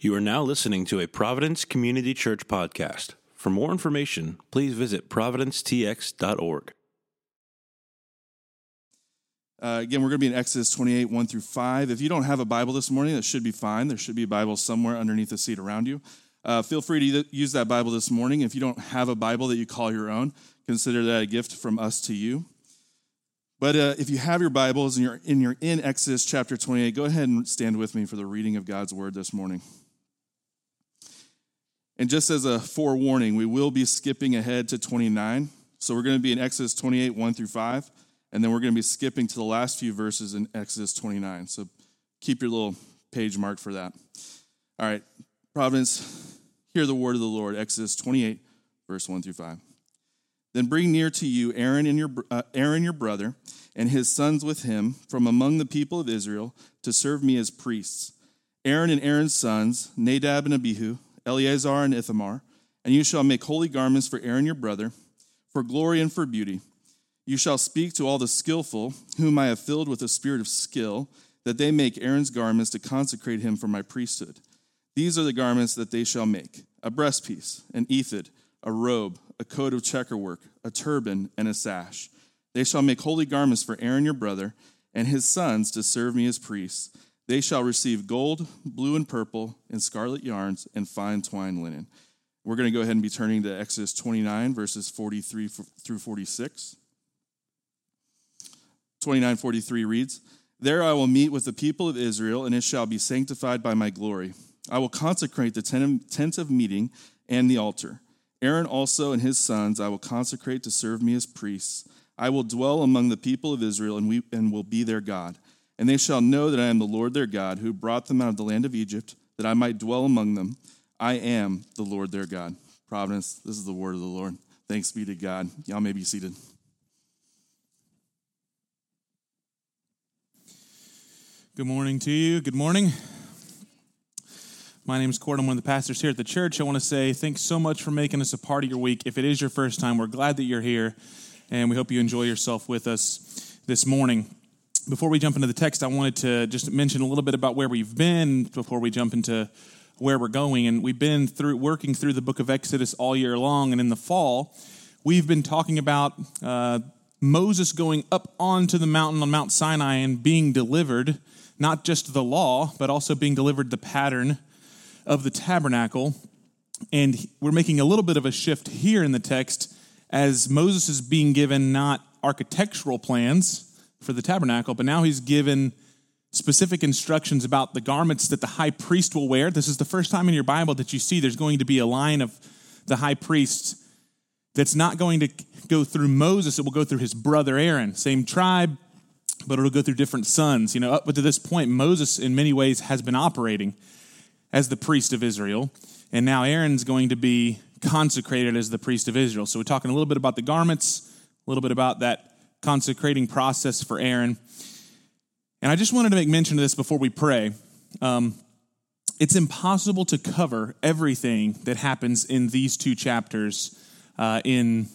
You are now listening to a Providence Community Church podcast. For more information, please visit providencetx.org. Uh, again, we're going to be in Exodus 28, 1 through 5. If you don't have a Bible this morning, that should be fine. There should be a Bible somewhere underneath the seat around you. Uh, feel free to use that Bible this morning. If you don't have a Bible that you call your own, consider that a gift from us to you. But uh, if you have your Bibles and you're in, you're in Exodus chapter 28, go ahead and stand with me for the reading of God's word this morning. And just as a forewarning, we will be skipping ahead to 29. So we're going to be in Exodus 28, 1 through 5. And then we're going to be skipping to the last few verses in Exodus 29. So keep your little page marked for that. All right, Providence, hear the word of the Lord. Exodus 28, verse 1 through 5. Then bring near to you Aaron and your uh, Aaron your brother and his sons with him from among the people of Israel to serve me as priests. Aaron and Aaron's sons, Nadab and Abihu, Eleazar and Ithamar, and you shall make holy garments for Aaron your brother, for glory and for beauty. You shall speak to all the skillful, whom I have filled with a spirit of skill, that they make Aaron's garments to consecrate him for my priesthood. These are the garments that they shall make a breastpiece, an ephod, a robe, a coat of checkerwork, a turban, and a sash. They shall make holy garments for Aaron your brother and his sons to serve me as priests. They shall receive gold, blue, and purple, and scarlet yarns, and fine twine linen. We're going to go ahead and be turning to Exodus 29, verses 43 through 46. 29 43 reads, There I will meet with the people of Israel, and it shall be sanctified by my glory. I will consecrate the tent of meeting and the altar. Aaron also and his sons I will consecrate to serve me as priests. I will dwell among the people of Israel and, we, and will be their God. And they shall know that I am the Lord their God, who brought them out of the land of Egypt, that I might dwell among them. I am the Lord their God. Providence, this is the word of the Lord. Thanks be to God. Y'all may be seated. Good morning to you. Good morning. My name is Kort. I'm one of the pastors here at the church. I want to say thanks so much for making us a part of your week. If it is your first time, we're glad that you're here, and we hope you enjoy yourself with us this morning before we jump into the text, I wanted to just mention a little bit about where we've been before we jump into where we're going. And we've been through working through the book of Exodus all year long. And in the fall, we've been talking about uh, Moses going up onto the mountain on Mount Sinai and being delivered not just the law, but also being delivered the pattern of the tabernacle. And we're making a little bit of a shift here in the text as Moses is being given not architectural plans for the tabernacle, but now he's given specific instructions about the garments that the high priest will wear. This is the first time in your Bible that you see there's going to be a line of the high priest that's not going to go through Moses, it will go through his brother Aaron, same tribe, but it'll go through different sons. You know, up to this point, Moses in many ways has been operating as the priest of Israel, and now Aaron's going to be consecrated as the priest of Israel. So we're talking a little bit about the garments, a little bit about that consecrating process for Aaron. And I just wanted to make mention of this before we pray. Um, it's impossible to cover everything that happens in these two chapters uh, in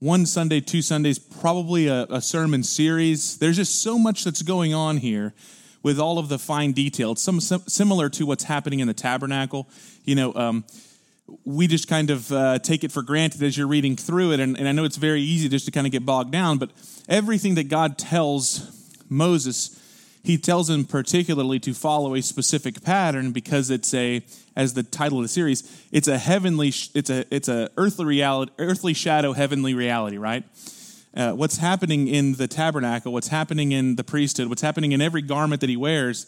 one Sunday, two Sundays, probably a, a, sermon series. There's just so much that's going on here with all of the fine details, some, some similar to what's happening in the tabernacle. You know, um, we just kind of uh, take it for granted as you're reading through it. And, and I know it's very easy just to kind of get bogged down, but everything that God tells Moses, he tells him particularly to follow a specific pattern because it's a, as the title of the series, it's a heavenly, it's a, it's a earthly reality, earthly shadow, heavenly reality, right? Uh, what's happening in the tabernacle, what's happening in the priesthood, what's happening in every garment that he wears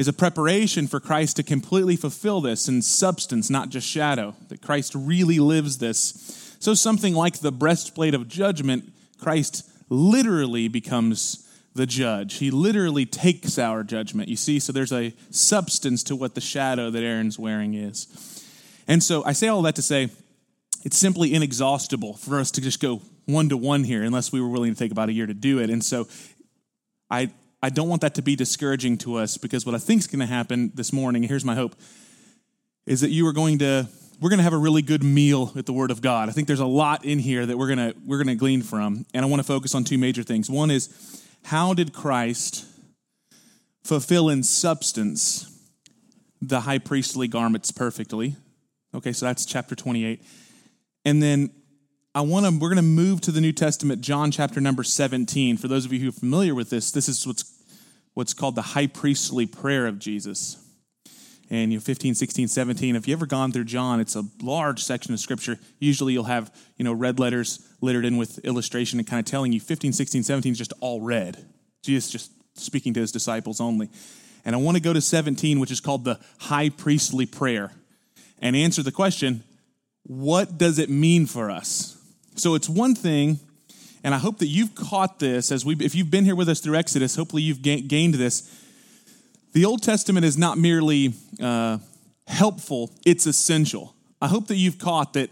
is a preparation for Christ to completely fulfill this in substance, not just shadow, that Christ really lives this. So, something like the breastplate of judgment, Christ literally becomes the judge. He literally takes our judgment. You see, so there's a substance to what the shadow that Aaron's wearing is. And so, I say all that to say, it's simply inexhaustible for us to just go one to one here unless we were willing to take about a year to do it. And so I I don't want that to be discouraging to us because what I think is going to happen this morning, here's my hope, is that you are going to we're going to have a really good meal at the Word of God. I think there's a lot in here that we're going to we're going to glean from, and I want to focus on two major things. One is how did Christ fulfill in substance the high priestly garments perfectly. Okay, so that's chapter 28. And then I want to we're going to move to the New Testament, John chapter number 17. For those of you who are familiar with this, this is what's what's called the high priestly prayer of Jesus. And you know 15, 16, 17, if you ever gone through John, it's a large section of scripture. Usually you'll have, you know, red letters littered in with illustration and kind of telling you 15, 16, 17 is just all red. Jesus just speaking to his disciples only. And I want to go to 17, which is called the high priestly prayer, and answer the question what does it mean for us? So it's one thing, and I hope that you've caught this as we, if you've been here with us through Exodus, hopefully you've gained this. The Old Testament is not merely uh, helpful, it's essential. I hope that you've caught that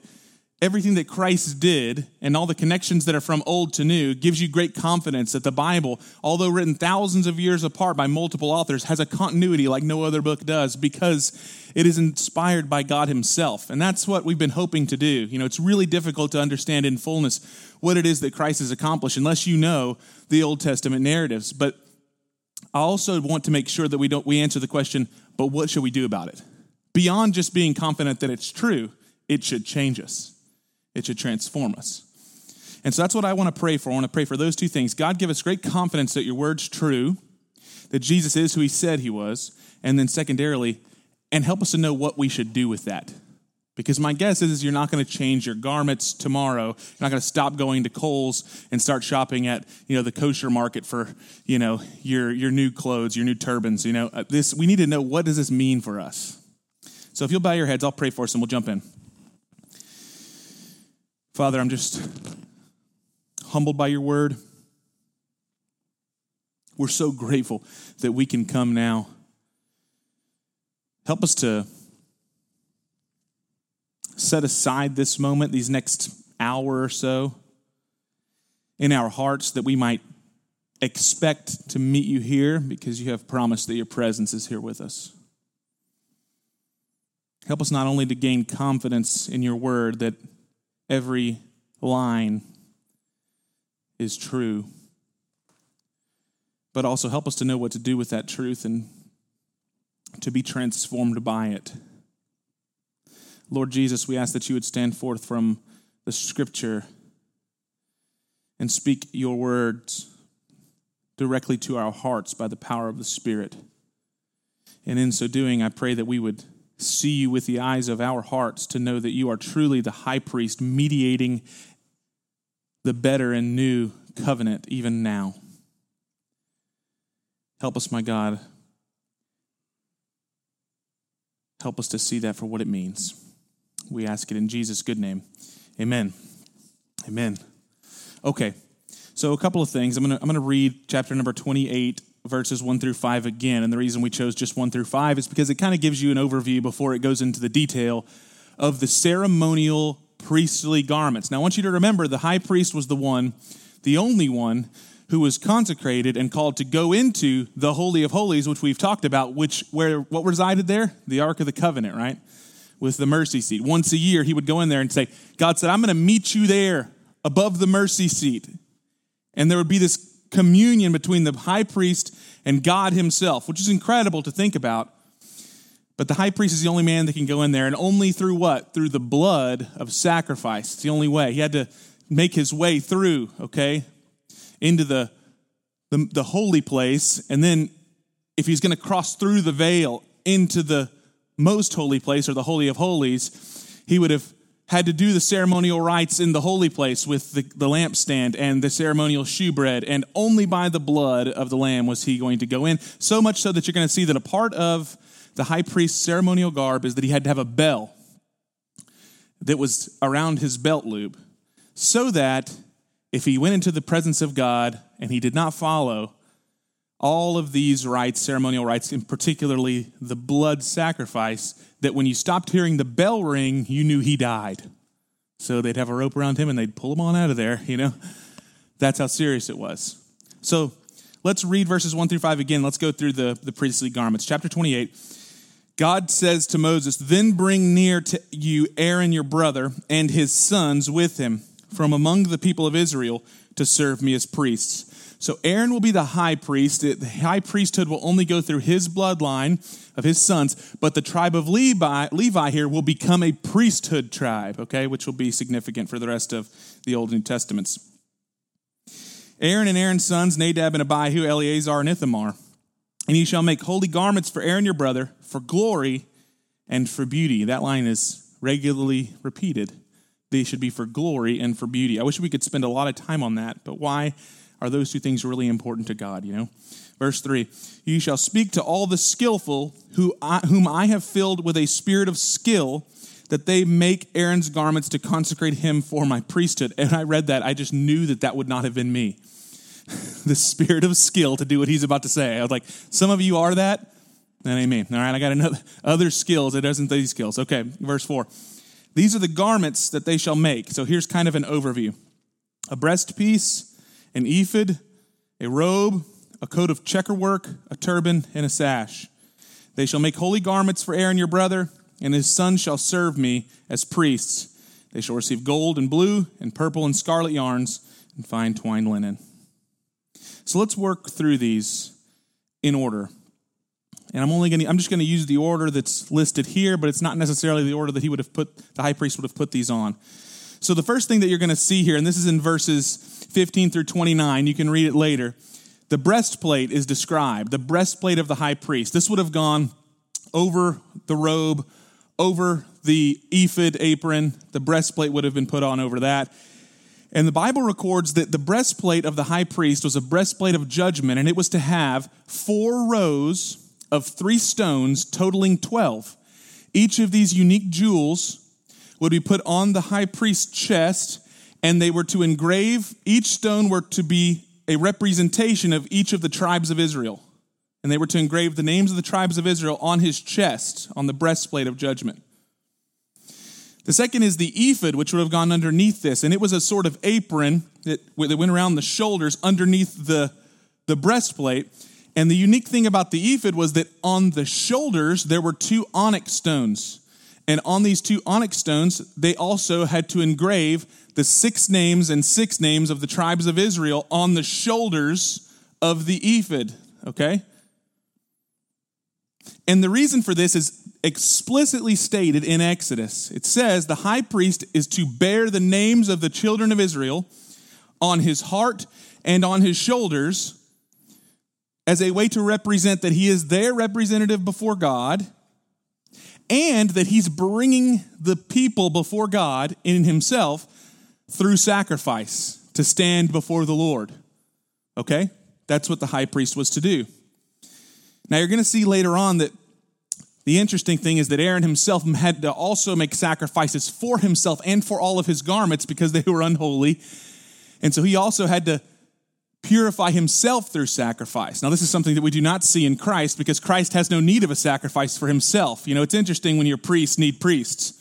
everything that Christ did and all the connections that are from old to new gives you great confidence that the Bible, although written thousands of years apart by multiple authors, has a continuity like no other book does because it is inspired by God Himself. And that's what we've been hoping to do. You know, it's really difficult to understand in fullness what it is that Christ has accomplished unless you know the Old Testament narratives. But I also want to make sure that we don't we answer the question, but what should we do about it? Beyond just being confident that it's true, it should change us it should transform us. And so that's what I want to pray for. I want to pray for those two things. God, give us great confidence that your word's true, that Jesus is who he said he was, and then secondarily, and help us to know what we should do with that. Because my guess is is you're not going to change your garments tomorrow. You're not going to stop going to Kohl's and start shopping at you know the kosher market for you know your your new clothes, your new turbans. You know uh, this. We need to know what does this mean for us. So if you'll bow your heads, I'll pray for us and we'll jump in. Father, I'm just humbled by your word. We're so grateful that we can come now. Help us to set aside this moment, these next hour or so, in our hearts that we might expect to meet you here because you have promised that your presence is here with us. Help us not only to gain confidence in your word that every line is true. But also help us to know what to do with that truth and to be transformed by it. Lord Jesus, we ask that you would stand forth from the scripture and speak your words directly to our hearts by the power of the Spirit. And in so doing, I pray that we would see you with the eyes of our hearts to know that you are truly the high priest mediating the better and new covenant even now. Help us, my God. Help us to see that for what it means. We ask it in Jesus' good name. Amen. Amen. Okay, so a couple of things. I'm going to I'm going to read chapter number 28 verses 1 through 5 again. And the reason we chose just 1 through 5 is because it kind of gives you an overview before it goes into the detail of the ceremonial priestly garments. Now, I want you to remember the high priest was the one, the only one, who was consecrated and called to go into the holy of holies which we've talked about which where what resided there the ark of the covenant right with the mercy seat once a year he would go in there and say god said i'm going to meet you there above the mercy seat and there would be this communion between the high priest and God himself, which is incredible to think about. But the high priest is the only man that can go in there, and only through what? Through the blood of sacrifice. It's the only way. He had to make his way through, okay, into the, the, the holy place. And then if he's going to cross through the veil into the most holy place or the Holy of Holies, he would have had to do the ceremonial rites in the holy place with the, the lampstand and the ceremonial shewbread, and only by the blood of the lamb was he going to go in. So much so that you're going to see that a part of the high priest's ceremonial garb is that he had to have a bell that was around his belt loop, so that if he went into the presence of God and he did not follow, all of these rites, ceremonial rites, and particularly the blood sacrifice, that when you stopped hearing the bell ring, you knew he died. So they'd have a rope around him and they'd pull him on out of there, you know? That's how serious it was. So let's read verses 1 through 5 again. Let's go through the, the priestly garments. Chapter 28. God says to Moses, Then bring near to you Aaron your brother and his sons with him from among the people of Israel to serve me as priests. So Aaron will be the high priest. The high priesthood will only go through his bloodline of his sons, but the tribe of Levi, Levi here will become a priesthood tribe, okay, which will be significant for the rest of the Old New Testaments. Aaron and Aaron's sons, Nadab and Abihu, Eleazar and Ithamar. And you shall make holy garments for Aaron your brother, for glory and for beauty. That line is regularly repeated. They should be for glory and for beauty. I wish we could spend a lot of time on that, but why are those two things really important to God, you know? Verse 3 You shall speak to all the skillful who I, whom I have filled with a spirit of skill, that they make Aaron's garments to consecrate him for my priesthood. And I read that, I just knew that that would not have been me. the spirit of skill to do what he's about to say. I was like, some of you are that. Ain't me. All right, I got another other skills. It doesn't these skills. Okay, verse four. These are the garments that they shall make. So here's kind of an overview: a breastpiece, an ephod, a robe, a coat of checkerwork, a turban, and a sash. They shall make holy garments for Aaron your brother, and his sons shall serve me as priests. They shall receive gold and blue and purple and scarlet yarns and fine twined linen. So let's work through these in order. And I'm only going to, I'm just going to use the order that's listed here, but it's not necessarily the order that he would have put, the high priest would have put these on. So the first thing that you're going to see here, and this is in verses 15 through 29, you can read it later. The breastplate is described, the breastplate of the high priest. This would have gone over the robe, over the ephod apron. The breastplate would have been put on over that. And the Bible records that the breastplate of the high priest was a breastplate of judgment, and it was to have four rows of three stones totaling 12. Each of these unique jewels would be put on the high priest's chest, and they were to engrave, each stone were to be a representation of each of the tribes of Israel. And they were to engrave the names of the tribes of Israel on his chest, on the breastplate of judgment. The second is the ephod, which would have gone underneath this. And it was a sort of apron that, that went around the shoulders underneath the, the breastplate. And the unique thing about the ephod was that on the shoulders, there were two onyx stones. And on these two onyx stones, they also had to engrave the six names and six names of the tribes of Israel on the shoulders of the ephod. Okay? And the reason for this is explicitly stated in Exodus. It says the high priest is to bear the names of the children of Israel on his heart and on his shoulders as a way to represent that he is their representative before God and that he's bringing the people before God in himself through sacrifice to stand before the Lord. Okay? That's what the high priest was to do. Now, you're going to see later on that the interesting thing is that Aaron himself had to also make sacrifices for himself and for all of his garments because they were unholy. And so he also had to purify himself through sacrifice. Now, this is something that we do not see in Christ because Christ has no need of a sacrifice for himself. You know, it's interesting when your priests need priests,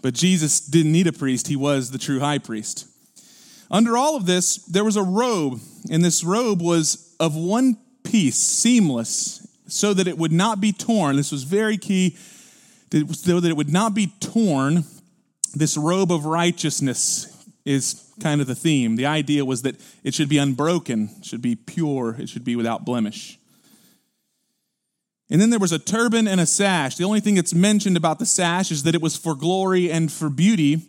but Jesus didn't need a priest, he was the true high priest. Under all of this, there was a robe, and this robe was of one piece, seamless, so that it would not be torn. This was very key, so that it would not be torn. This robe of righteousness is kind of the theme. The idea was that it should be unbroken, it should be pure, it should be without blemish. And then there was a turban and a sash. The only thing that's mentioned about the sash is that it was for glory and for beauty.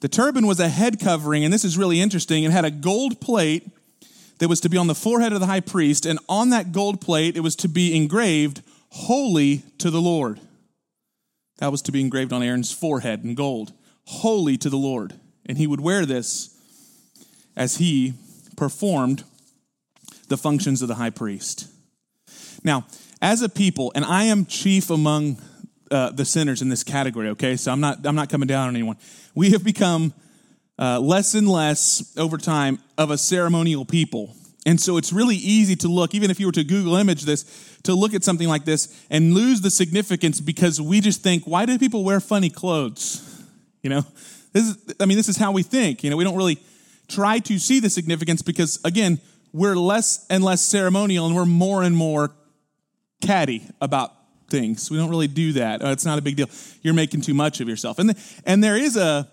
The turban was a head covering, and this is really interesting. It had a gold plate that was to be on the forehead of the high priest, and on that gold plate, it was to be engraved, Holy to the Lord. That was to be engraved on Aaron's forehead in gold, Holy to the Lord. And he would wear this as he performed the functions of the high priest. Now, as a people, and I am chief among uh, the sinners in this category, okay? So I'm not, I'm not coming down on anyone. We have become uh, less and less over time of a ceremonial people. And so it's really easy to look, even if you were to Google image this, to look at something like this and lose the significance because we just think, why do people wear funny clothes? You know, this is, I mean, this is how we think. You know, we don't really try to see the significance because, again, we're less and less ceremonial and we're more and more catty about things. We don't really do that. Uh, it's not a big deal. You're making too much of yourself. And, and there is a,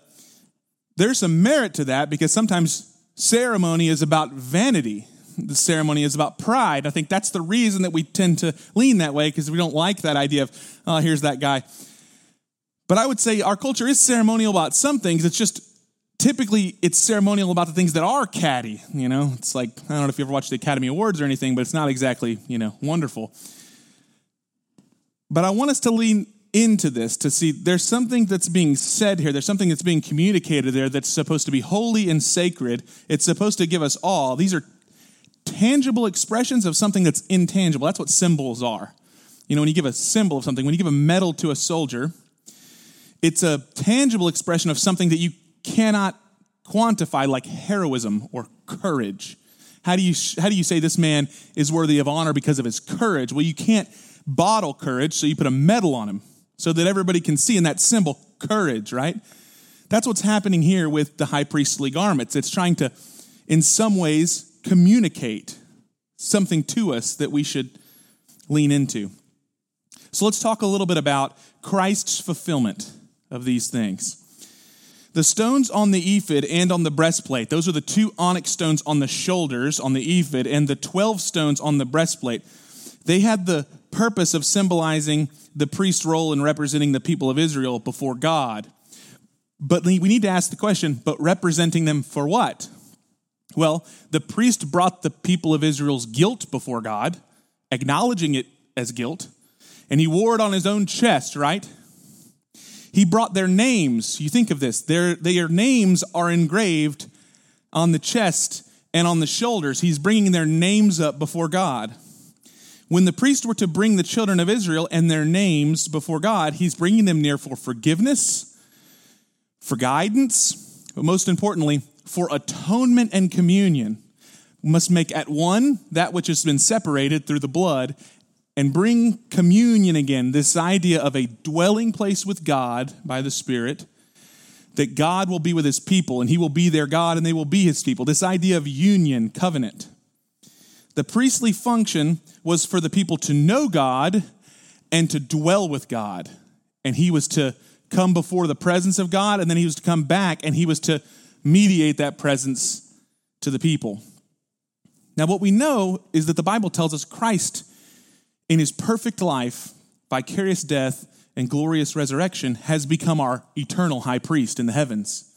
there's some merit to that because sometimes ceremony is about vanity. the ceremony is about pride. I think that's the reason that we tend to lean that way because we don't like that idea of, oh, here's that guy. But I would say our culture is ceremonial about some things. It's just typically it's ceremonial about the things that are catty. You know, it's like I don't know if you ever watched the Academy Awards or anything, but it's not exactly you know wonderful. But I want us to lean into this to see there's something that's being said here. There's something that's being communicated there that's supposed to be holy and sacred. It's supposed to give us all. These are tangible expressions of something that's intangible. That's what symbols are. You know, when you give a symbol of something, when you give a medal to a soldier, it's a tangible expression of something that you cannot quantify, like heroism or courage. How do you, how do you say this man is worthy of honor because of his courage? Well, you can't bottle courage, so you put a medal on him so that everybody can see in that symbol courage, right? That's what's happening here with the high priestly garments. It's trying to, in some ways, communicate something to us that we should lean into. So let's talk a little bit about Christ's fulfillment of these things. The stones on the ephod and on the breastplate, those are the two onyx stones on the shoulders on the ephod and the 12 stones on the breastplate. They had the purpose of symbolizing the priest's role in representing the people of Israel before God. But we need to ask the question, but representing them for what? Well, the priest brought the people of Israel's guilt before God, acknowledging it as guilt, and he wore it on his own chest, right? He brought their names. You think of this, their, their names are engraved on the chest and on the shoulders. He's bringing their names up before God. When the priests were to bring the children of Israel and their names before God, he's bringing them near for forgiveness, for guidance, but most importantly, for atonement and communion. We must make at one that which has been separated through the blood and bring communion again, this idea of a dwelling place with God by the Spirit, that God will be with his people and he will be their God and they will be his people. This idea of union, covenant. The priestly function was for the people to know God and to dwell with God. And he was to come before the presence of God, and then he was to come back and he was to mediate that presence to the people. Now, what we know is that the Bible tells us Christ, in his perfect life, vicarious death, and glorious resurrection, has become our eternal high priest in the heavens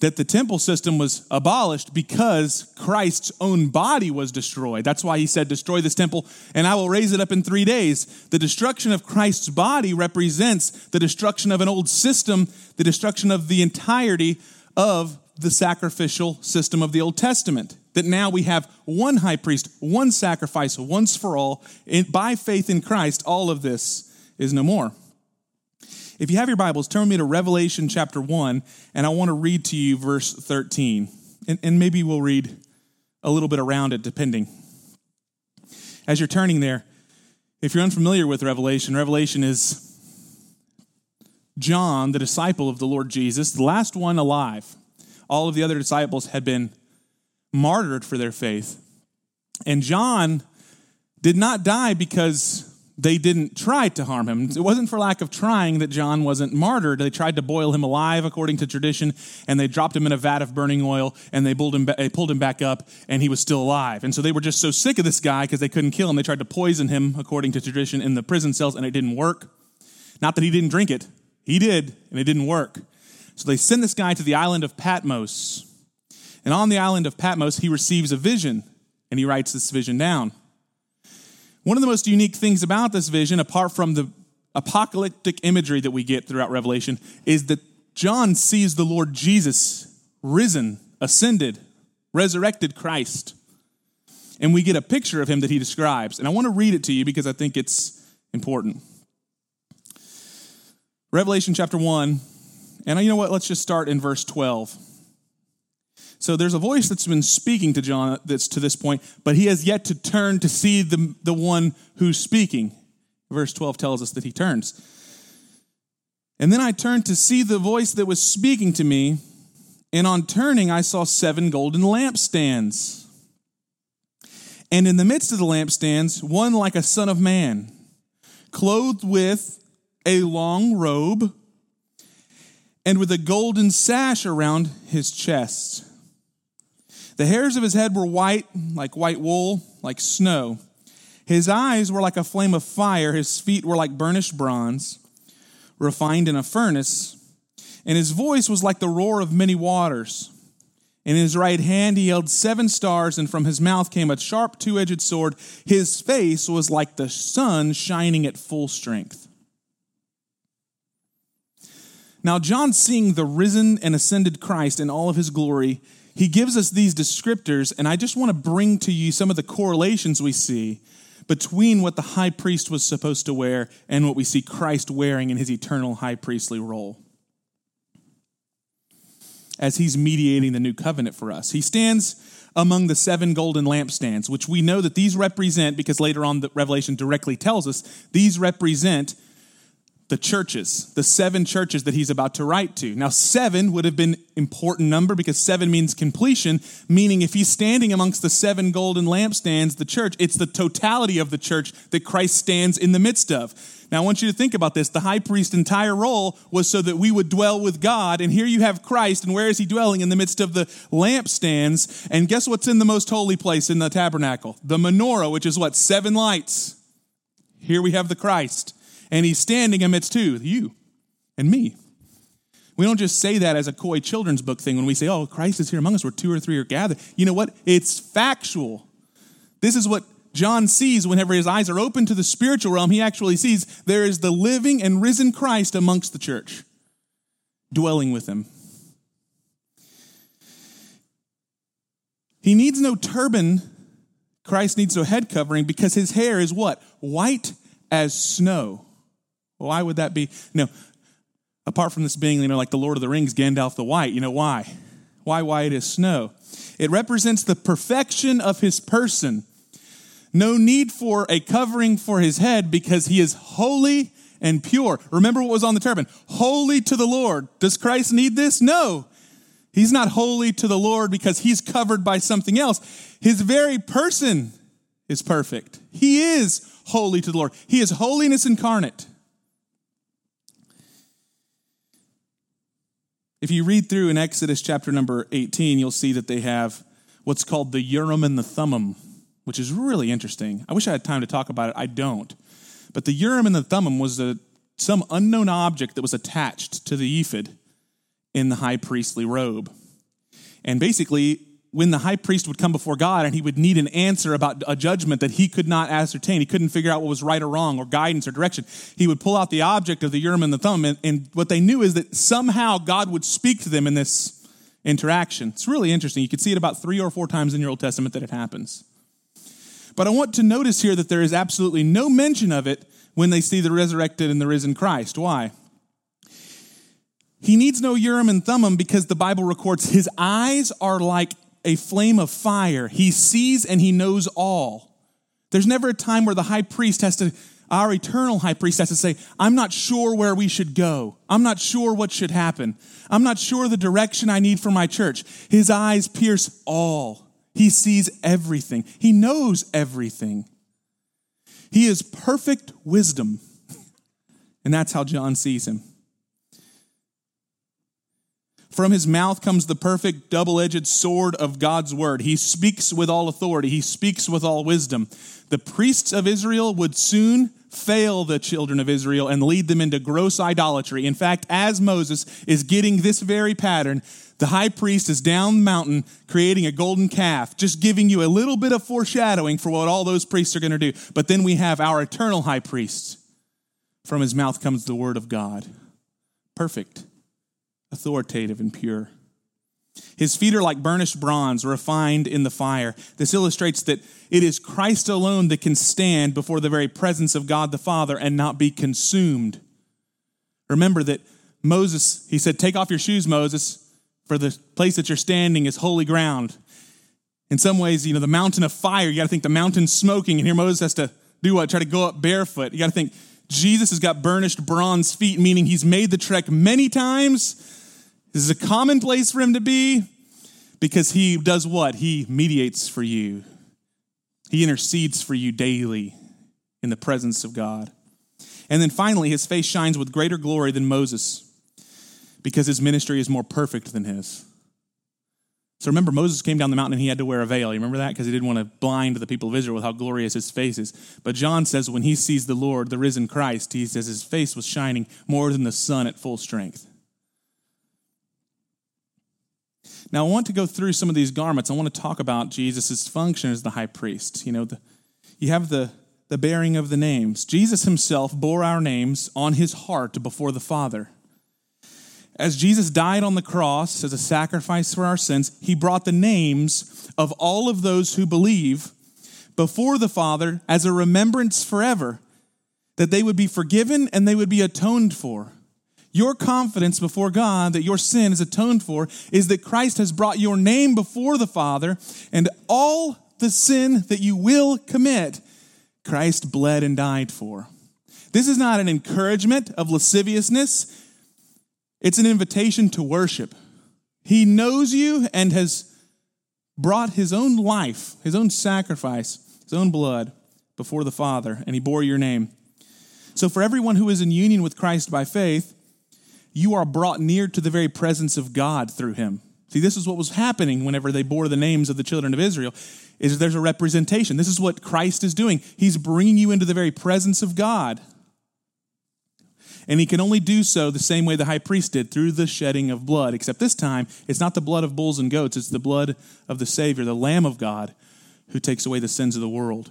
that the temple system was abolished because Christ's own body was destroyed. That's why he said, Destroy this temple, and I will raise it up in three days. The destruction of Christ's body represents the destruction of an old system, the destruction of the entirety of the sacrificial system of the Old Testament. That now we have one high priest, one sacrifice, once for all. by faith in Christ, all of this is no more. If you have your Bibles, turn me to Revelation chapter 1, and I want to read to you verse 13. And, and maybe we'll read a little bit around it, depending. As you're turning there, if you're unfamiliar with Revelation, Revelation is John, the disciple of the Lord Jesus, the last one alive. All of the other disciples had been martyred for their faith. And John did not die because they didn't try to harm him. It wasn't for lack of trying that John wasn't martyred. They tried to boil him alive according to tradition, and they dropped him in a vat of burning oil, and they pulled him, they pulled him back up, and he was still alive. And so they were just so sick of this guy because they couldn't kill him. They tried to poison him according to tradition in the prison cells, and it didn't work. Not that he didn't drink it, he did, and it didn't work. So they send this guy to the island of Patmos. And on the island of Patmos, he receives a vision, and he writes this vision down. One of the most unique things about this vision, apart from the apocalyptic imagery that we get throughout Revelation, is that John sees the Lord Jesus risen, ascended, resurrected Christ. And we get a picture of him that he describes. And I want to read it to you because I think it's important. Revelation chapter 1. And you know what? Let's just start in verse 12. So there's a voice that's been speaking to John that's to this point, but he has yet to turn to see the, the one who's speaking. Verse 12 tells us that he turns. And then I turned to see the voice that was speaking to me, and on turning, I saw seven golden lampstands. And in the midst of the lampstands, one like a son of man, clothed with a long robe and with a golden sash around his chest. The hairs of his head were white, like white wool, like snow. His eyes were like a flame of fire. His feet were like burnished bronze, refined in a furnace. And his voice was like the roar of many waters. In his right hand he held seven stars, and from his mouth came a sharp two edged sword. His face was like the sun shining at full strength. Now, John, seeing the risen and ascended Christ in all of his glory, he gives us these descriptors, and I just want to bring to you some of the correlations we see between what the high priest was supposed to wear and what we see Christ wearing in his eternal high priestly role as he's mediating the new covenant for us. He stands among the seven golden lampstands, which we know that these represent, because later on the Revelation directly tells us, these represent the churches, the seven churches that he's about to write to. Now, seven would have been important number because seven means completion, meaning if he's standing amongst the seven golden lampstands, the church, it's the totality of the church that Christ stands in the midst of. Now, I want you to think about this. The high priest's entire role was so that we would dwell with God. And here you have Christ. And where is he dwelling? In the midst of the lampstands. And guess what's in the most holy place in the tabernacle? The menorah, which is what? Seven lights. Here we have the Christ. And he's standing amidst who? You and me. We don't just say that as a coy children's book thing when we say, oh, Christ is here among us where two or three are gathered. You know what? It's factual. This is what John sees whenever his eyes are open to the spiritual realm, he actually sees there is the living and risen Christ amongst the church, dwelling with him. He needs no turban. Christ needs no head covering because his hair is what? White as snow. Why would that be? No, apart from this being, you know, like the Lord of the Rings, Gandalf the White, you know why? Why white as snow? It represents the perfection of his person no need for a covering for his head because he is holy and pure. Remember what was on the turban holy to the Lord. Does Christ need this? No. He's not holy to the Lord because he's covered by something else. His very person is perfect. He is holy to the Lord. He is holiness incarnate. If you read through in Exodus chapter number 18, you'll see that they have what's called the Urim and the Thummim which is really interesting. I wish I had time to talk about it. I don't. But the Urim and the Thummim was a, some unknown object that was attached to the ephod in the high priestly robe. And basically, when the high priest would come before God and he would need an answer about a judgment that he could not ascertain, he couldn't figure out what was right or wrong or guidance or direction, he would pull out the object of the Urim and the Thummim. And, and what they knew is that somehow God would speak to them in this interaction. It's really interesting. You can see it about three or four times in your Old Testament that it happens. But I want to notice here that there is absolutely no mention of it when they see the resurrected and the risen Christ. Why? He needs no Urim and Thummim because the Bible records his eyes are like a flame of fire. He sees and he knows all. There's never a time where the high priest has to, our eternal high priest has to say, I'm not sure where we should go. I'm not sure what should happen. I'm not sure the direction I need for my church. His eyes pierce all. He sees everything, He knows everything. He is perfect wisdom. And that's how John sees him. From his mouth comes the perfect double edged sword of God's word. He speaks with all authority, he speaks with all wisdom. The priests of Israel would soon fail the children of Israel and lead them into gross idolatry. In fact, as Moses is getting this very pattern, the high priest is down the mountain creating a golden calf, just giving you a little bit of foreshadowing for what all those priests are going to do. But then we have our eternal high priest. From his mouth comes the word of God. Perfect, authoritative, and pure. His feet are like burnished bronze, refined in the fire. This illustrates that it is Christ alone that can stand before the very presence of God the Father and not be consumed. Remember that Moses, he said, Take off your shoes, Moses for the place that you're standing is holy ground. In some ways, you know, the mountain of fire, you got to think the mountain's smoking, and here Moses has to do what? Try to go up barefoot. You got to think Jesus has got burnished bronze feet, meaning he's made the trek many times. This is a common place for him to be because he does what? He mediates for you, he intercedes for you daily in the presence of God. And then finally, his face shines with greater glory than Moses because his ministry is more perfect than his. So remember, Moses came down the mountain and he had to wear a veil. You remember that? Because he didn't want to blind the people of Israel with how glorious his face is. But John says when he sees the Lord, the risen Christ, he says his face was shining more than the sun at full strength. Now, I want to go through some of these garments. I want to talk about Jesus' function as the high priest. You know, the, you have the, the bearing of the names. Jesus himself bore our names on his heart before the Father. As Jesus died on the cross as a sacrifice for our sins, he brought the names of all of those who believe before the Father as a remembrance forever, that they would be forgiven and they would be atoned for. Your confidence before God that your sin is atoned for is that Christ has brought your name before the Father, and all the sin that you will commit, Christ bled and died for. This is not an encouragement of lasciviousness. It's an invitation to worship. He knows you and has brought his own life, his own sacrifice, his own blood before the Father, and he bore your name. So, for everyone who is in union with Christ by faith, you are brought near to the very presence of God through him. See, this is what was happening whenever they bore the names of the children of Israel. Is there's a representation. This is what Christ is doing. He's bringing you into the very presence of God. And he can only do so the same way the high priest did through the shedding of blood, except this time it's not the blood of bulls and goats, it's the blood of the Savior, the Lamb of God, who takes away the sins of the world.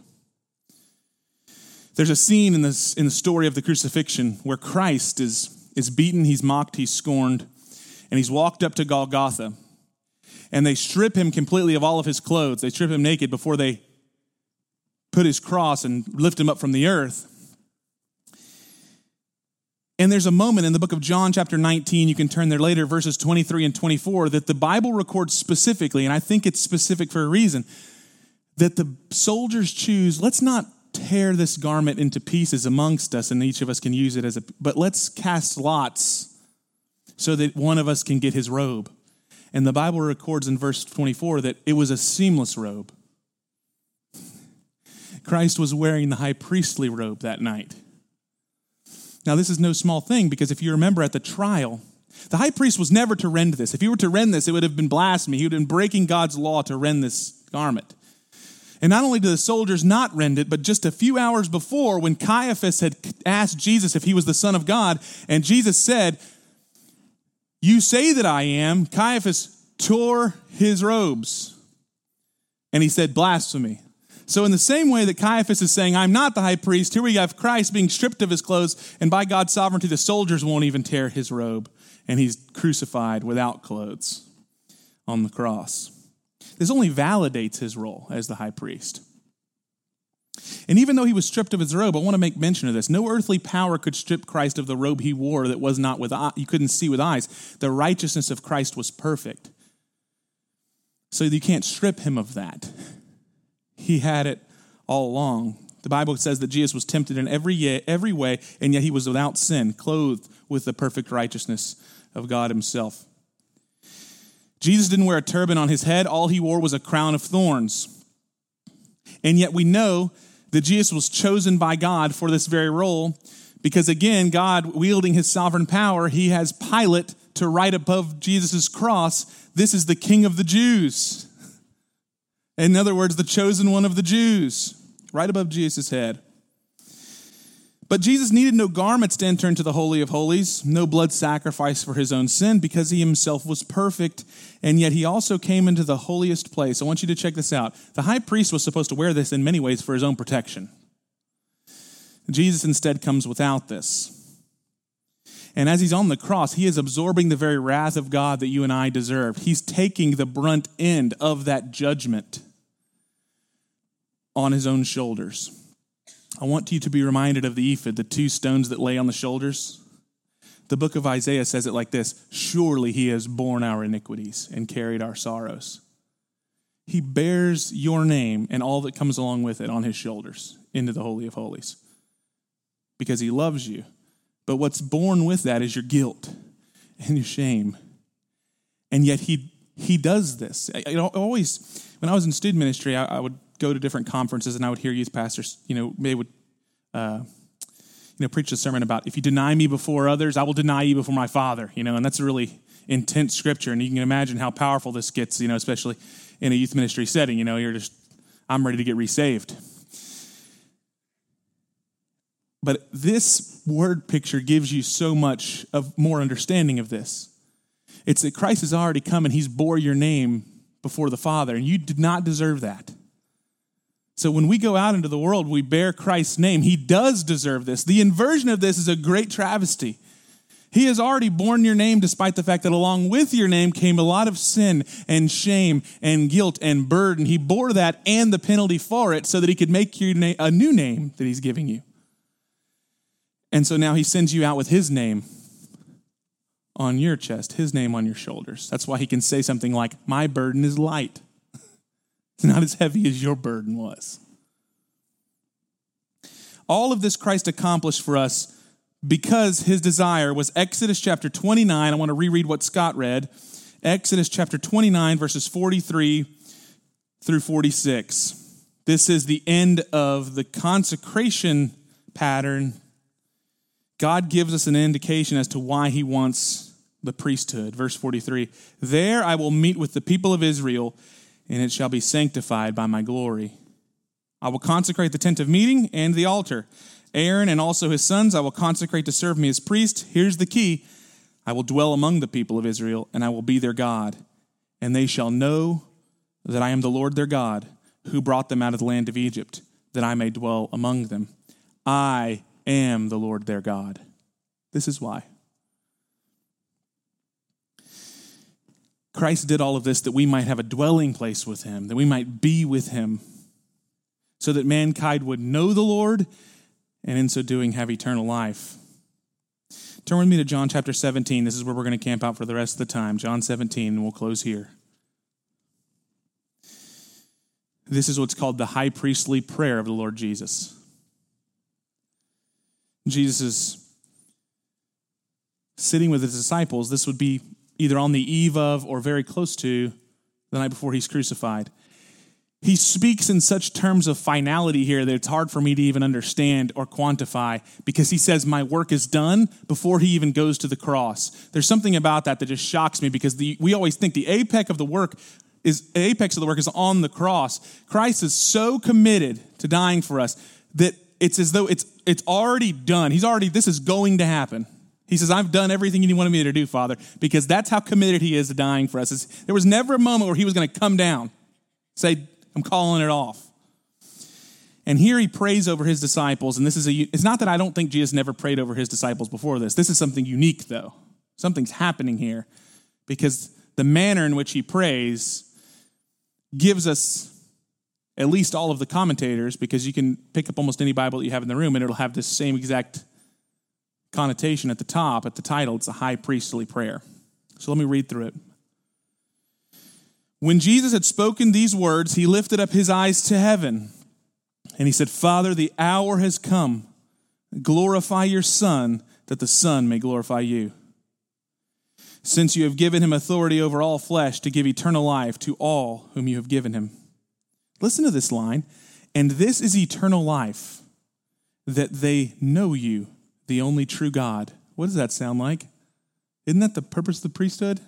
There's a scene in, this, in the story of the crucifixion where Christ is, is beaten, he's mocked, he's scorned, and he's walked up to Golgotha. And they strip him completely of all of his clothes. They strip him naked before they put his cross and lift him up from the earth. And there's a moment in the book of John, chapter 19, you can turn there later, verses 23 and 24, that the Bible records specifically, and I think it's specific for a reason, that the soldiers choose, let's not tear this garment into pieces amongst us, and each of us can use it as a, but let's cast lots so that one of us can get his robe. And the Bible records in verse 24 that it was a seamless robe. Christ was wearing the high priestly robe that night. Now, this is no small thing because if you remember at the trial, the high priest was never to rend this. If he were to rend this, it would have been blasphemy. He would have been breaking God's law to rend this garment. And not only did the soldiers not rend it, but just a few hours before, when Caiaphas had asked Jesus if he was the Son of God, and Jesus said, You say that I am, Caiaphas tore his robes. And he said, Blasphemy. So, in the same way that Caiaphas is saying, I'm not the high priest, here we have Christ being stripped of his clothes, and by God's sovereignty, the soldiers won't even tear his robe, and he's crucified without clothes on the cross. This only validates his role as the high priest. And even though he was stripped of his robe, I want to make mention of this. No earthly power could strip Christ of the robe he wore that was not with you couldn't see with eyes. The righteousness of Christ was perfect. So you can't strip him of that. He had it all along. The Bible says that Jesus was tempted in every, every way, and yet he was without sin, clothed with the perfect righteousness of God himself. Jesus didn't wear a turban on his head, all he wore was a crown of thorns. And yet we know that Jesus was chosen by God for this very role because, again, God wielding his sovereign power, he has Pilate to write above Jesus' cross, This is the King of the Jews. In other words, the chosen one of the Jews, right above Jesus' head. But Jesus needed no garments to enter into the Holy of Holies, no blood sacrifice for his own sin, because he himself was perfect, and yet he also came into the holiest place. I want you to check this out. The high priest was supposed to wear this in many ways for his own protection. Jesus instead comes without this. And as he's on the cross, he is absorbing the very wrath of God that you and I deserve. He's taking the brunt end of that judgment on his own shoulders. I want you to be reminded of the ephod, the two stones that lay on the shoulders. The book of Isaiah says it like this Surely he has borne our iniquities and carried our sorrows. He bears your name and all that comes along with it on his shoulders into the Holy of Holies because he loves you. But what's born with that is your guilt and your shame. And yet he, he does this. I, I always, when I was in student ministry, I, I would go to different conferences and I would hear youth pastors, you know, they would, uh, you know, preached a sermon about if you deny me before others, I will deny you before my Father. You know, and that's a really intense scripture, and you can imagine how powerful this gets. You know, especially in a youth ministry setting. You know, you're just I'm ready to get resaved. But this word picture gives you so much of more understanding of this. It's that Christ has already come and he's bore your name before the Father, and you did not deserve that. So when we go out into the world, we bear Christ's name. He does deserve this. The inversion of this is a great travesty. He has already borne your name, despite the fact that along with your name came a lot of sin and shame and guilt and burden. He bore that and the penalty for it so that he could make you a new name that he's giving you. And so now he sends you out with his name on your chest, his name on your shoulders. That's why he can say something like, My burden is light. It's not as heavy as your burden was. All of this Christ accomplished for us because his desire was Exodus chapter 29. I want to reread what Scott read. Exodus chapter 29, verses 43 through 46. This is the end of the consecration pattern. God gives us an indication as to why he wants the priesthood. Verse 43 There I will meet with the people of Israel, and it shall be sanctified by my glory. I will consecrate the tent of meeting and the altar. Aaron and also his sons I will consecrate to serve me as priest. Here's the key I will dwell among the people of Israel, and I will be their God. And they shall know that I am the Lord their God, who brought them out of the land of Egypt, that I may dwell among them. I am the Lord their God. This is why. Christ did all of this that we might have a dwelling place with him, that we might be with him, so that mankind would know the Lord and in so doing have eternal life. Turn with me to John chapter 17. This is where we're going to camp out for the rest of the time. John 17, and we'll close here. This is what's called the high priestly prayer of the Lord Jesus. Jesus is sitting with his disciples. This would be either on the eve of or very close to the night before he's crucified he speaks in such terms of finality here that it's hard for me to even understand or quantify because he says, My work is done before he even goes to the cross. There's something about that that just shocks me because the, we always think the apex of the work is apex of the work is on the cross. Christ is so committed to dying for us that it's as though it's it's already done. He's already this is going to happen. He says, I've done everything you wanted me to do, Father, because that's how committed he is to dying for us. It's, there was never a moment where he was going to come down, say, I'm calling it off. And here he prays over his disciples, and this is a, it's not that I don't think Jesus never prayed over his disciples before this. This is something unique, though. Something's happening here because the manner in which he prays gives us at least all of the commentators, because you can pick up almost any Bible that you have in the room, and it'll have this same exact connotation at the top, at the title. It's a high priestly prayer. So let me read through it. When Jesus had spoken these words, he lifted up his eyes to heaven and he said, Father, the hour has come. Glorify your Son, that the Son may glorify you. Since you have given him authority over all flesh to give eternal life to all whom you have given him. Listen to this line. And this is eternal life, that they know you, the only true God. What does that sound like? Isn't that the purpose of the priesthood?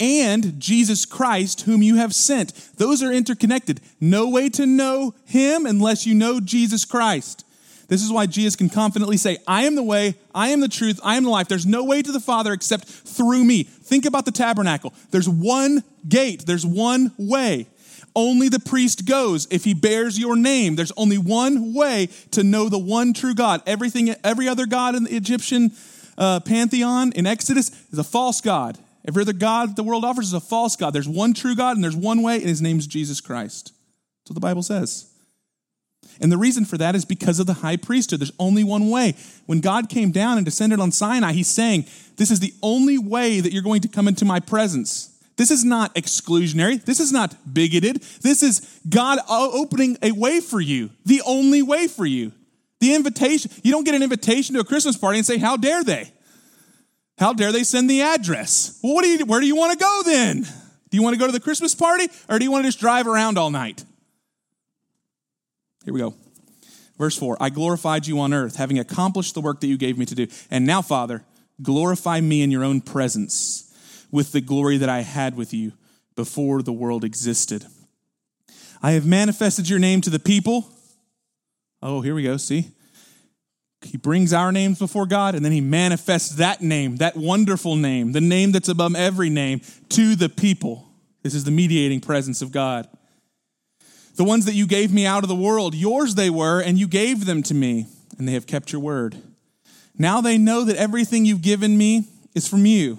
and Jesus Christ, whom you have sent. Those are interconnected. No way to know him unless you know Jesus Christ. This is why Jesus can confidently say, I am the way, I am the truth, I am the life. There's no way to the Father except through me. Think about the tabernacle. There's one gate, there's one way. Only the priest goes if he bears your name. There's only one way to know the one true God. Everything, every other God in the Egyptian uh, pantheon in Exodus is a false God. Every other God the world offers is a false God. There's one true God and there's one way, and his name is Jesus Christ. That's what the Bible says. And the reason for that is because of the high priesthood. There's only one way. When God came down and descended on Sinai, he's saying, This is the only way that you're going to come into my presence. This is not exclusionary. This is not bigoted. This is God opening a way for you, the only way for you. The invitation. You don't get an invitation to a Christmas party and say, How dare they? How dare they send the address? Well, what do you, where do you want to go then? Do you want to go to the Christmas party or do you want to just drive around all night? Here we go. Verse 4 I glorified you on earth, having accomplished the work that you gave me to do. And now, Father, glorify me in your own presence with the glory that I had with you before the world existed. I have manifested your name to the people. Oh, here we go. See? He brings our names before God and then he manifests that name, that wonderful name, the name that's above every name, to the people. This is the mediating presence of God. The ones that you gave me out of the world, yours they were, and you gave them to me, and they have kept your word. Now they know that everything you've given me is from you,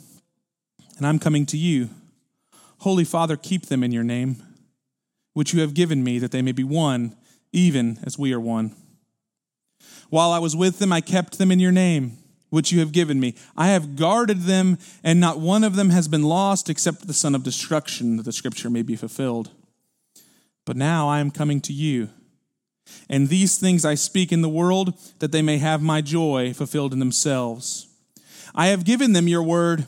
and I'm coming to you. Holy Father, keep them in your name, which you have given me, that they may be one, even as we are one. While I was with them, I kept them in your name, which you have given me. I have guarded them, and not one of them has been lost except the son of destruction, that the scripture may be fulfilled. But now I am coming to you. And these things I speak in the world, that they may have my joy fulfilled in themselves. I have given them your word,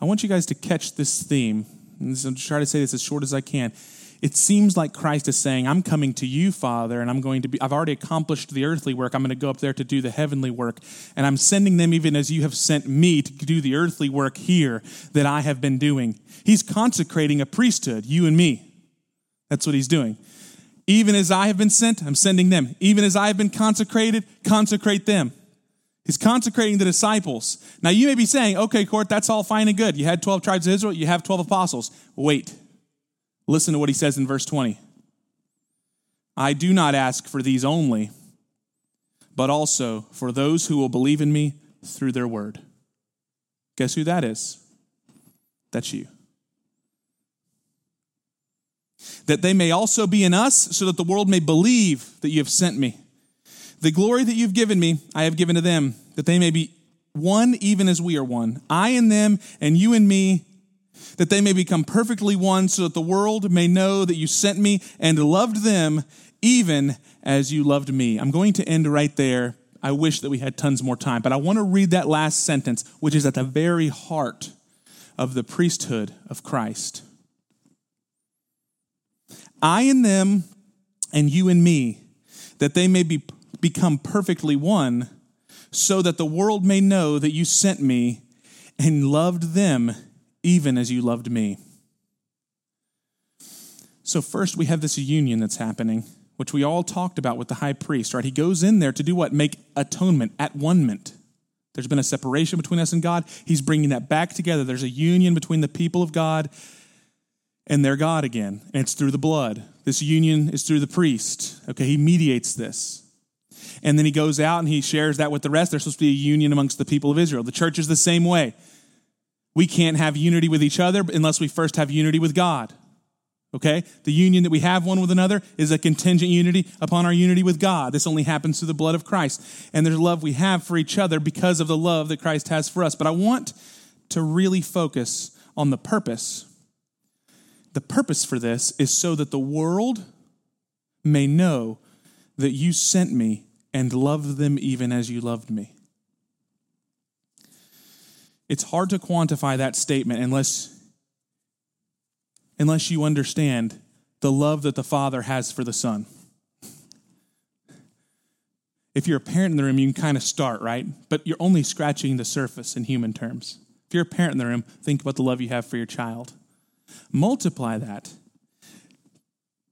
I want you guys to catch this theme. I'm try to say this as short as I can it seems like Christ is saying, I'm coming to you, Father, and I'm going to be, I've already accomplished the earthly work. I'm going to go up there to do the heavenly work. And I'm sending them even as you have sent me to do the earthly work here that I have been doing. He's consecrating a priesthood, you and me. That's what he's doing. Even as I have been sent, I'm sending them. Even as I have been consecrated, consecrate them. He's consecrating the disciples. Now you may be saying, okay, Kort, that's all fine and good. You had 12 tribes of Israel, you have 12 apostles. Wait. Listen to what he says in verse 20. I do not ask for these only, but also for those who will believe in me through their word. Guess who that is? That's you. That they may also be in us, so that the world may believe that you have sent me. The glory that you've given me, I have given to them, that they may be one even as we are one. I and them, and you and me, that they may become perfectly one, so that the world may know that you sent me and loved them even as you loved me. I'm going to end right there. I wish that we had tons more time, but I want to read that last sentence, which is at the very heart of the priesthood of Christ. I and them, and you and me, that they may be, become perfectly one, so that the world may know that you sent me and loved them even as you loved me. So, first, we have this union that's happening, which we all talked about with the high priest, right? He goes in there to do what? Make atonement, at one-ment. There's been a separation between us and God. He's bringing that back together. There's a union between the people of God and their God again, and it's through the blood. This union is through the priest. Okay, he mediates this. And then he goes out and he shares that with the rest. There's supposed to be a union amongst the people of Israel. The church is the same way. We can't have unity with each other unless we first have unity with God. Okay? The union that we have one with another is a contingent unity upon our unity with God. This only happens through the blood of Christ. And there's love we have for each other because of the love that Christ has for us. But I want to really focus on the purpose. The purpose for this is so that the world may know that you sent me and love them even as you loved me. It's hard to quantify that statement unless unless you understand the love that the Father has for the Son. If you're a parent in the room, you can kind of start, right? But you're only scratching the surface in human terms. If you're a parent in the room, think about the love you have for your child. Multiply that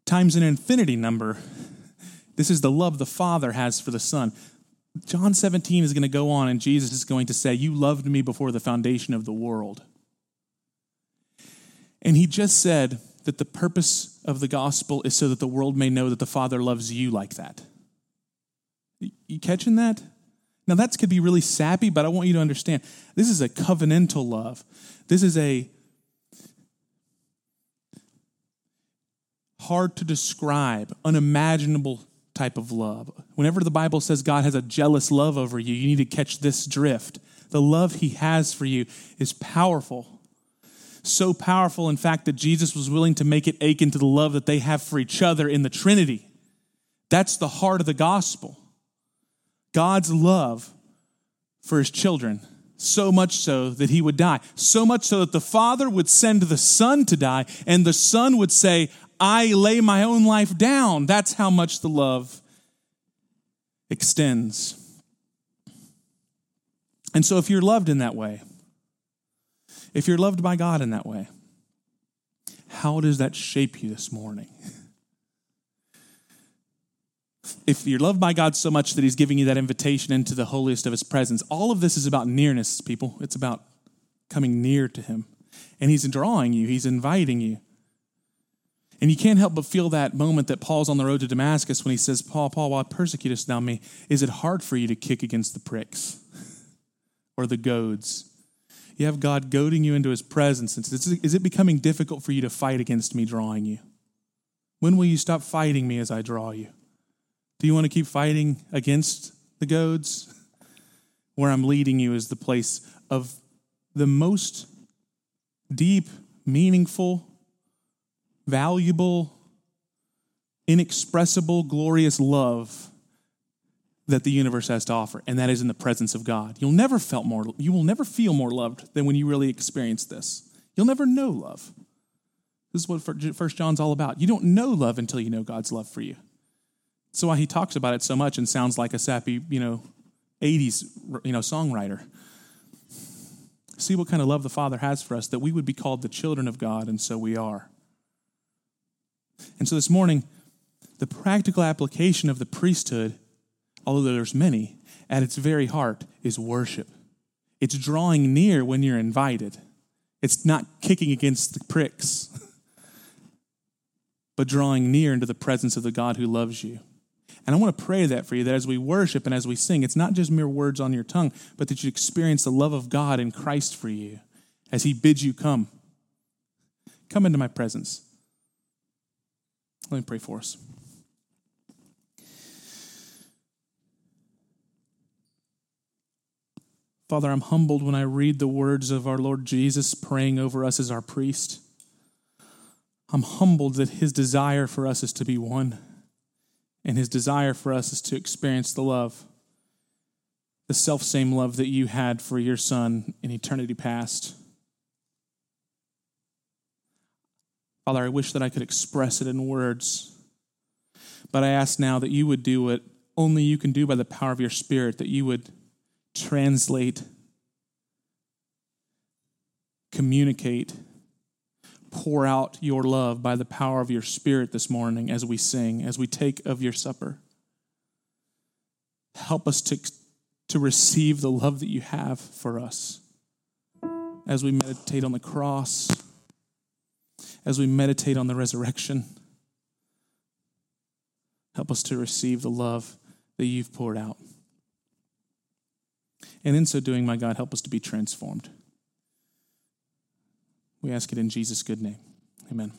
times an infinity number This is the love the Father has for the Son. John 17 is going to go on, and Jesus is going to say, You loved me before the foundation of the world. And he just said that the purpose of the gospel is so that the world may know that the Father loves you like that. You catching that? Now, that could be really sappy, but I want you to understand this is a covenantal love. This is a hard to describe, unimaginable type of love. Whenever the Bible says God has a jealous love over you, you need to catch this drift. The love he has for you is powerful. So powerful, in fact, that Jesus was willing to make it ache into the love that they have for each other in the Trinity. That's the heart of the gospel. God's love for his children, so much so that he would die, so much so that the Father would send the Son to die, and the Son would say, I lay my own life down. That's how much the love extends. And so, if you're loved in that way, if you're loved by God in that way, how does that shape you this morning? If you're loved by God so much that He's giving you that invitation into the holiest of His presence, all of this is about nearness, people. It's about coming near to Him. And He's drawing you, He's inviting you. And you can't help but feel that moment that Paul's on the road to Damascus when he says, Paul, Paul, why persecutest thou me? Is it hard for you to kick against the pricks or the goads? You have God goading you into his presence. Is it becoming difficult for you to fight against me drawing you? When will you stop fighting me as I draw you? Do you want to keep fighting against the goads? Where I'm leading you is the place of the most deep, meaningful, valuable, inexpressible, glorious love that the universe has to offer, and that is in the presence of God. You'll never felt more you will never feel more loved than when you really experience this. You'll never know love. This is what First John's all about. You don't know love until you know God's love for you. That's why he talks about it so much and sounds like a sappy, you know, 80s, you know, songwriter. See what kind of love the Father has for us that we would be called the children of God, and so we are. And so this morning, the practical application of the priesthood, although there's many, at its very heart is worship. It's drawing near when you're invited. It's not kicking against the pricks, but drawing near into the presence of the God who loves you. And I want to pray that for you that as we worship and as we sing, it's not just mere words on your tongue, but that you experience the love of God in Christ for you as He bids you come. Come into my presence. Let me pray for us. Father, I'm humbled when I read the words of our Lord Jesus praying over us as our priest. I'm humbled that his desire for us is to be one, and his desire for us is to experience the love, the self same love that you had for your son in eternity past. Father, I wish that I could express it in words. But I ask now that you would do what only you can do by the power of your Spirit, that you would translate, communicate, pour out your love by the power of your Spirit this morning as we sing, as we take of your supper. Help us to, to receive the love that you have for us as we meditate on the cross as we meditate on the resurrection. Help us to receive the love that you've poured out. And in so doing, my God, help us to be transformed. We ask it in Jesus' good name. Amen.